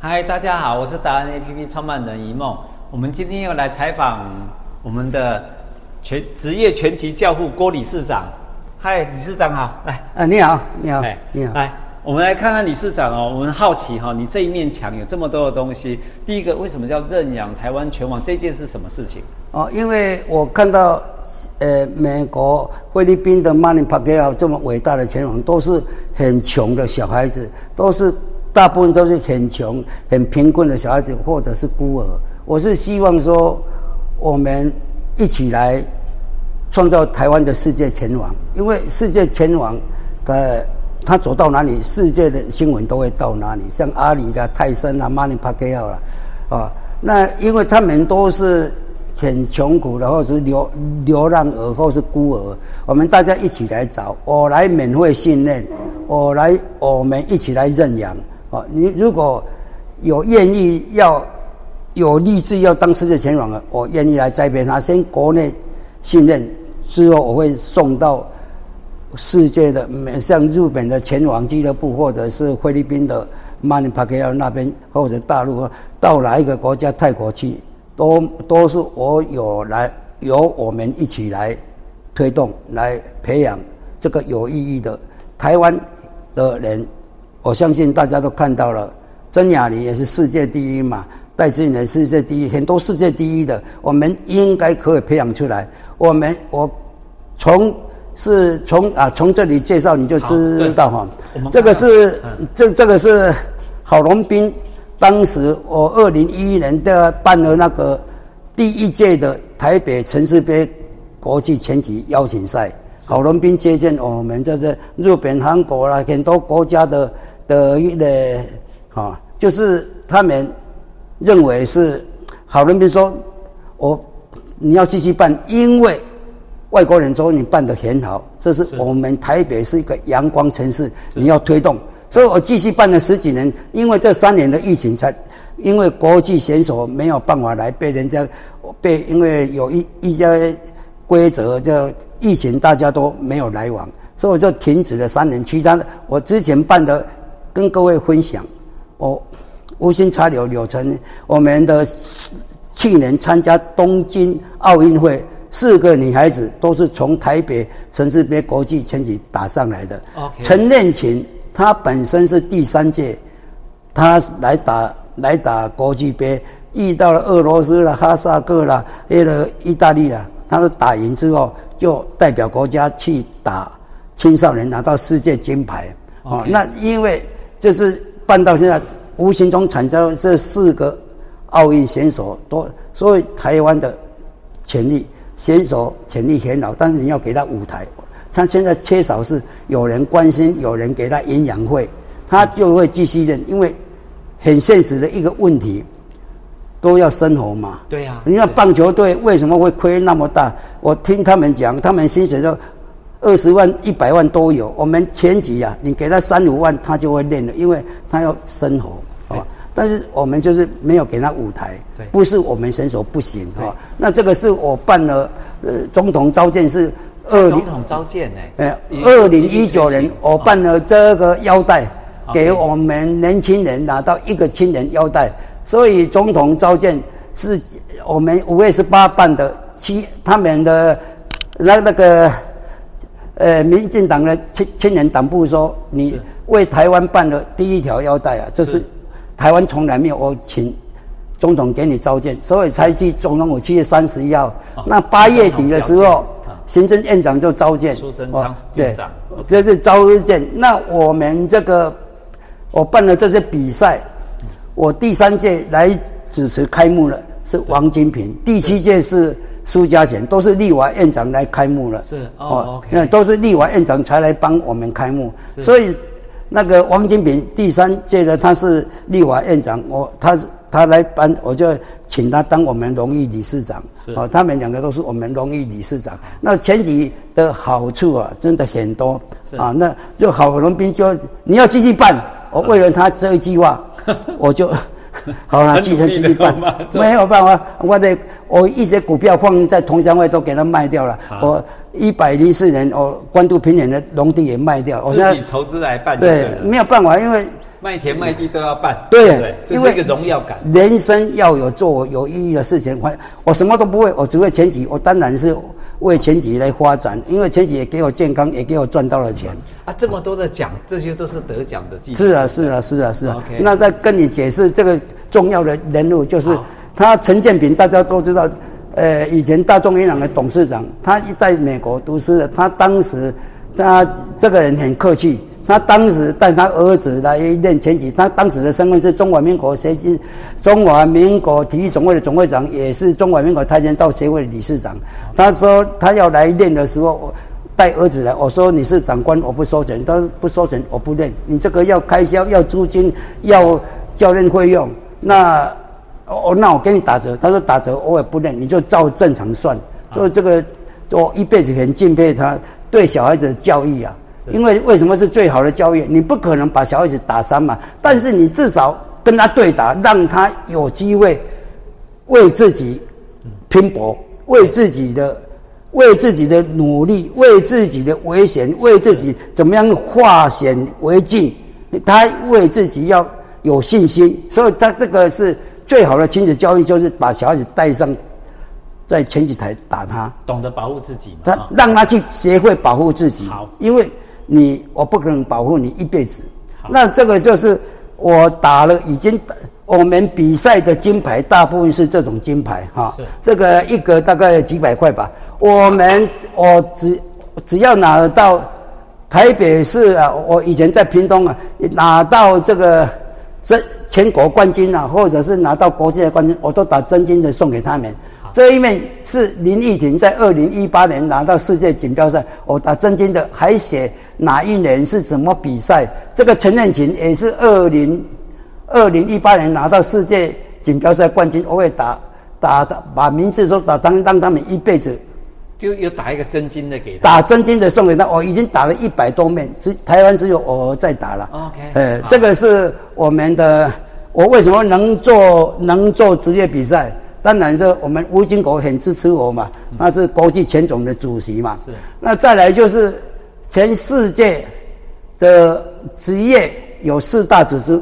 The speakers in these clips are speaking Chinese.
嗨，大家好，我是达人 APP 创办人一梦。我们今天要来采访我们的全职业拳击教父郭理事长。嗨，理事长好，来，啊，你好，你好，你好，来，我们来看看理事长哦。我们好奇哈、哦，你这一面墙有这么多的东西。第一个，为什么叫认养台湾拳王？这件是什么事情？哦，因为我看到，呃，美国、菲律宾的 Manny Pacquiao 这么伟大的拳王，都是很穷的小孩子，都是大部分都是很穷、很贫困的小孩子，或者是孤儿。我是希望说，我们一起来。创造台湾的世界拳王，因为世界拳王的他走到哪里，世界的新闻都会到哪里。像阿里啦、泰森啦、Manny Pacquiao 啦，啊，那因为他们都是很穷苦的，或是流流浪儿，或是孤儿。我们大家一起来找，我来免费训练，我来，我们一起来认养。啊，你如果有愿意要有立志要当世界拳王的，我愿意来栽培他，先国内。训练之后，我会送到世界的，像日本的拳王俱乐部，或者是菲律宾的 Manny Pacquiao 那边，或者大陆到哪一个国家，泰国去，都都是我有来由我们一起来推动，来培养这个有意义的台湾的人。我相信大家都看到了，曾雅妮也是世界第一嘛。戴志颖世界第一，很多世界第一的，我们应该可以培养出来。我们我从是从啊从这里介绍你就知道哈，这个是这这个是郝龙斌，当时我二零一一年的办了那个第一届的台北城市杯国际拳击邀请赛，郝龙斌接见我们就是日本、韩国啦很多国家的的一个啊，就是他们。认为是好人民说：“我你要继续办，因为外国人说你办得很好，这是我们台北是一个阳光城市，你要推动。所以我继续办了十几年，因为这三年的疫情才，因为国际选手没有办法来，被人家被因为有一一些规则就疫情，大家都没有来往，所以我就停止了三年。其他我之前办的，跟各位分享，我。”无心插柳柳成，我们的去年参加东京奥运会，四个女孩子都是从台北城市杯国际拳击打上来的。陈念琴，她本身是第三届，她来打来打国际杯，遇到了俄罗斯了、哈萨克了、那个意大利了，她都打赢之后，就代表国家去打青少年，拿到世界金牌。哦，那因为就是办到现在。无形中产生这四个奥运选手，都所以台湾的潜力选手潜力很好，但是你要给他舞台。他现在缺少是有人关心，有人给他营养费，他就会继续练。因为很现实的一个问题，都要生活嘛。对呀。你看棒球队为什么会亏那么大？我听他们讲，他们薪水就二十万、一百万都有。我们前几啊，你给他三五万，他就会练了，因为他要生活。哦，但是我们就是没有给他舞台，对，不是我们选手不行哈。那这个是我办了，呃，总统召见是二零，总统召见哎，二零一九年我办了这个腰带，给我们年轻人拿到一个青年腰带，所以总统召见是我们五月十八办的，七他们的那那个，呃，民进党的青青年党部说你为台湾办了第一条腰带啊，这是。台湾从来没有，我请总统给你召见，所以才去总统府七月三十一号。那八月底的时候，行政院长就召见。苏贞昌院长，对，这是召见。那我们这个，我办了这些比赛，我第三届来主持开幕了，是王金平；第七届是苏家贤，都是立法院长来开幕了。是哦，那都是立法院长才来帮我们开幕，所以。那个王金平第三届的他是立法院长，我他他来办，我就请他当我们荣誉理事长。是哦，他们两个都是我们荣誉理事长。那前几的好处啊，真的很多啊。那就郝龙斌就你要继续办，我为了他这一句话，我就。好了，继承继续办，没有办法，我的我一些股票放在同乡会都给他卖掉了。我一百零四年，我关渡平原的农地也卖掉。我现在自己筹资来办，对，没有办法，因为卖田卖地都要办，对，对，因为一个荣耀感。人生要有做有意义的事情，我我什么都不会，我只会前几，我当然是为前几来发展，因为前几也给我健康，也给我赚到了钱。啊，这么多的奖，这些都是得奖的。是啊，是啊，是啊，是啊。那再跟你解释这个重要的人物，就是他陈建平，大家都知道。呃，以前大众银行的董事长，他一在美国读书的，他当时他这个人很客气，他当时带他儿子来练拳击，他当时的身份是中华民国协进中华民国体育总会的总会长，也是中华民国跆拳道协会的理事长。他说他要来练的时候，我带儿子来，我说你是长官，我不收钱，他说不收钱，我不练，你这个要开销，要租金，要教练费用，那。哦，那我给你打折。他说打折我也不练，你就照正常算。所以这个我一辈子很敬佩他对小孩子的教育啊。因为为什么是最好的教育？你不可能把小孩子打伤嘛，但是你至少跟他对打，让他有机会为自己拼搏，为自己的为自己的努力，为自己的危险，为自己怎么样化险为进，他为自己要有信心。所以他这个是。最好的亲子教育就是把小孩子带上，在前几台打他，懂得保护自己嘛。他让他去学会保护自己。好，因为你我不可能保护你一辈子。那这个就是我打了已经我们比赛的金牌，大部分是这种金牌哈。这个一个大概几百块吧。我们我只只要拿得到台北市啊，我以前在屏东啊，拿到这个。这全国冠军啊，或者是拿到国际的冠军，我都打真金的送给他们。这一面是林义婷在二零一八年拿到世界锦标赛，我打真金的，还写哪一年是什么比赛。这个陈念琴也是二零二零一八年拿到世界锦标赛冠军，我会打打打把名次说打当当他们一辈子。就又打一个真金的给他，打真金的送给他。我已经打了一百多面，只台湾只有我在打了。OK，呃，这个是我们的。我为什么能做能做职业比赛？当然是我们吴金国很支持我嘛，那是国际拳总的主席嘛。是。那再来就是全世界的职业有四大组织，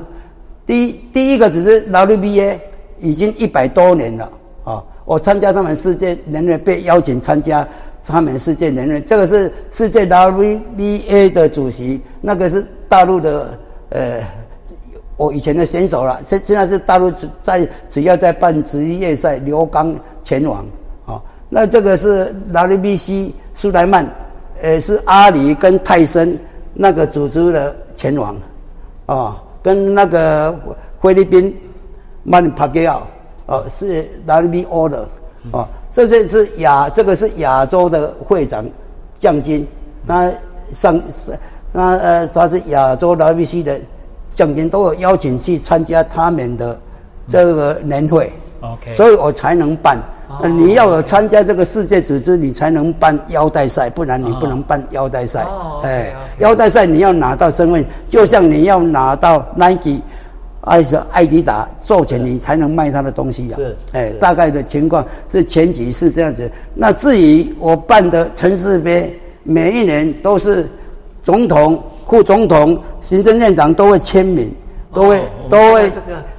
第一第一个只是 WBA，已经一百多年了啊。我参加他们世界人类被邀请参加他们世界人类，这个是世界 WBA 的主席，那个是大陆的呃，我以前的选手了，现现在是大陆在只要在办职业赛，刘刚拳王啊、哦，那这个是 WBC 苏莱曼，呃，是阿里跟泰森那个组织的拳王啊、哦，跟那个菲律宾曼帕基奥。哦，是 WBO 的，哦，这些是亚，这个是亚洲的会长将军，那上那呃，他是亚洲 WBC 的将军，都有邀请去参加他们的这个年会，OK，所以我才能办。Oh, 你要有参加这个世界组织，你才能办腰带赛，不然你不能办腰带赛。Oh, okay. 哎，腰带赛你要拿到身份，就像你要拿到 Nike。爱是艾迪达授权你才能卖他的东西呀、啊。是，哎，大概的情况是前几是这样子。那至于我办的城市杯，每一年都是总统、副总统、行政院长都会签名，都会、哦、都会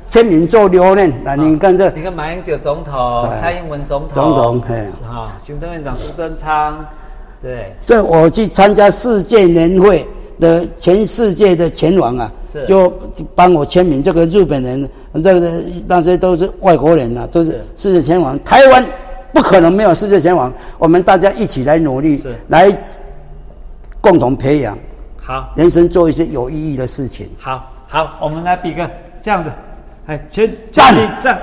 签名做留念。那、哦、你看这，你看马英九总统、蔡英文总统、总统，哎，啊，行政院长苏贞昌，对。这我去参加世界年会的全世界的前王啊。就帮我签名，这个日本人，这个那些都是外国人啊，都是世界前王。台湾不可能没有世界前王，我们大家一起来努力，来共同培养，好，人生做一些有意义的事情。好，好，我们来比个这样子，哎，请站站。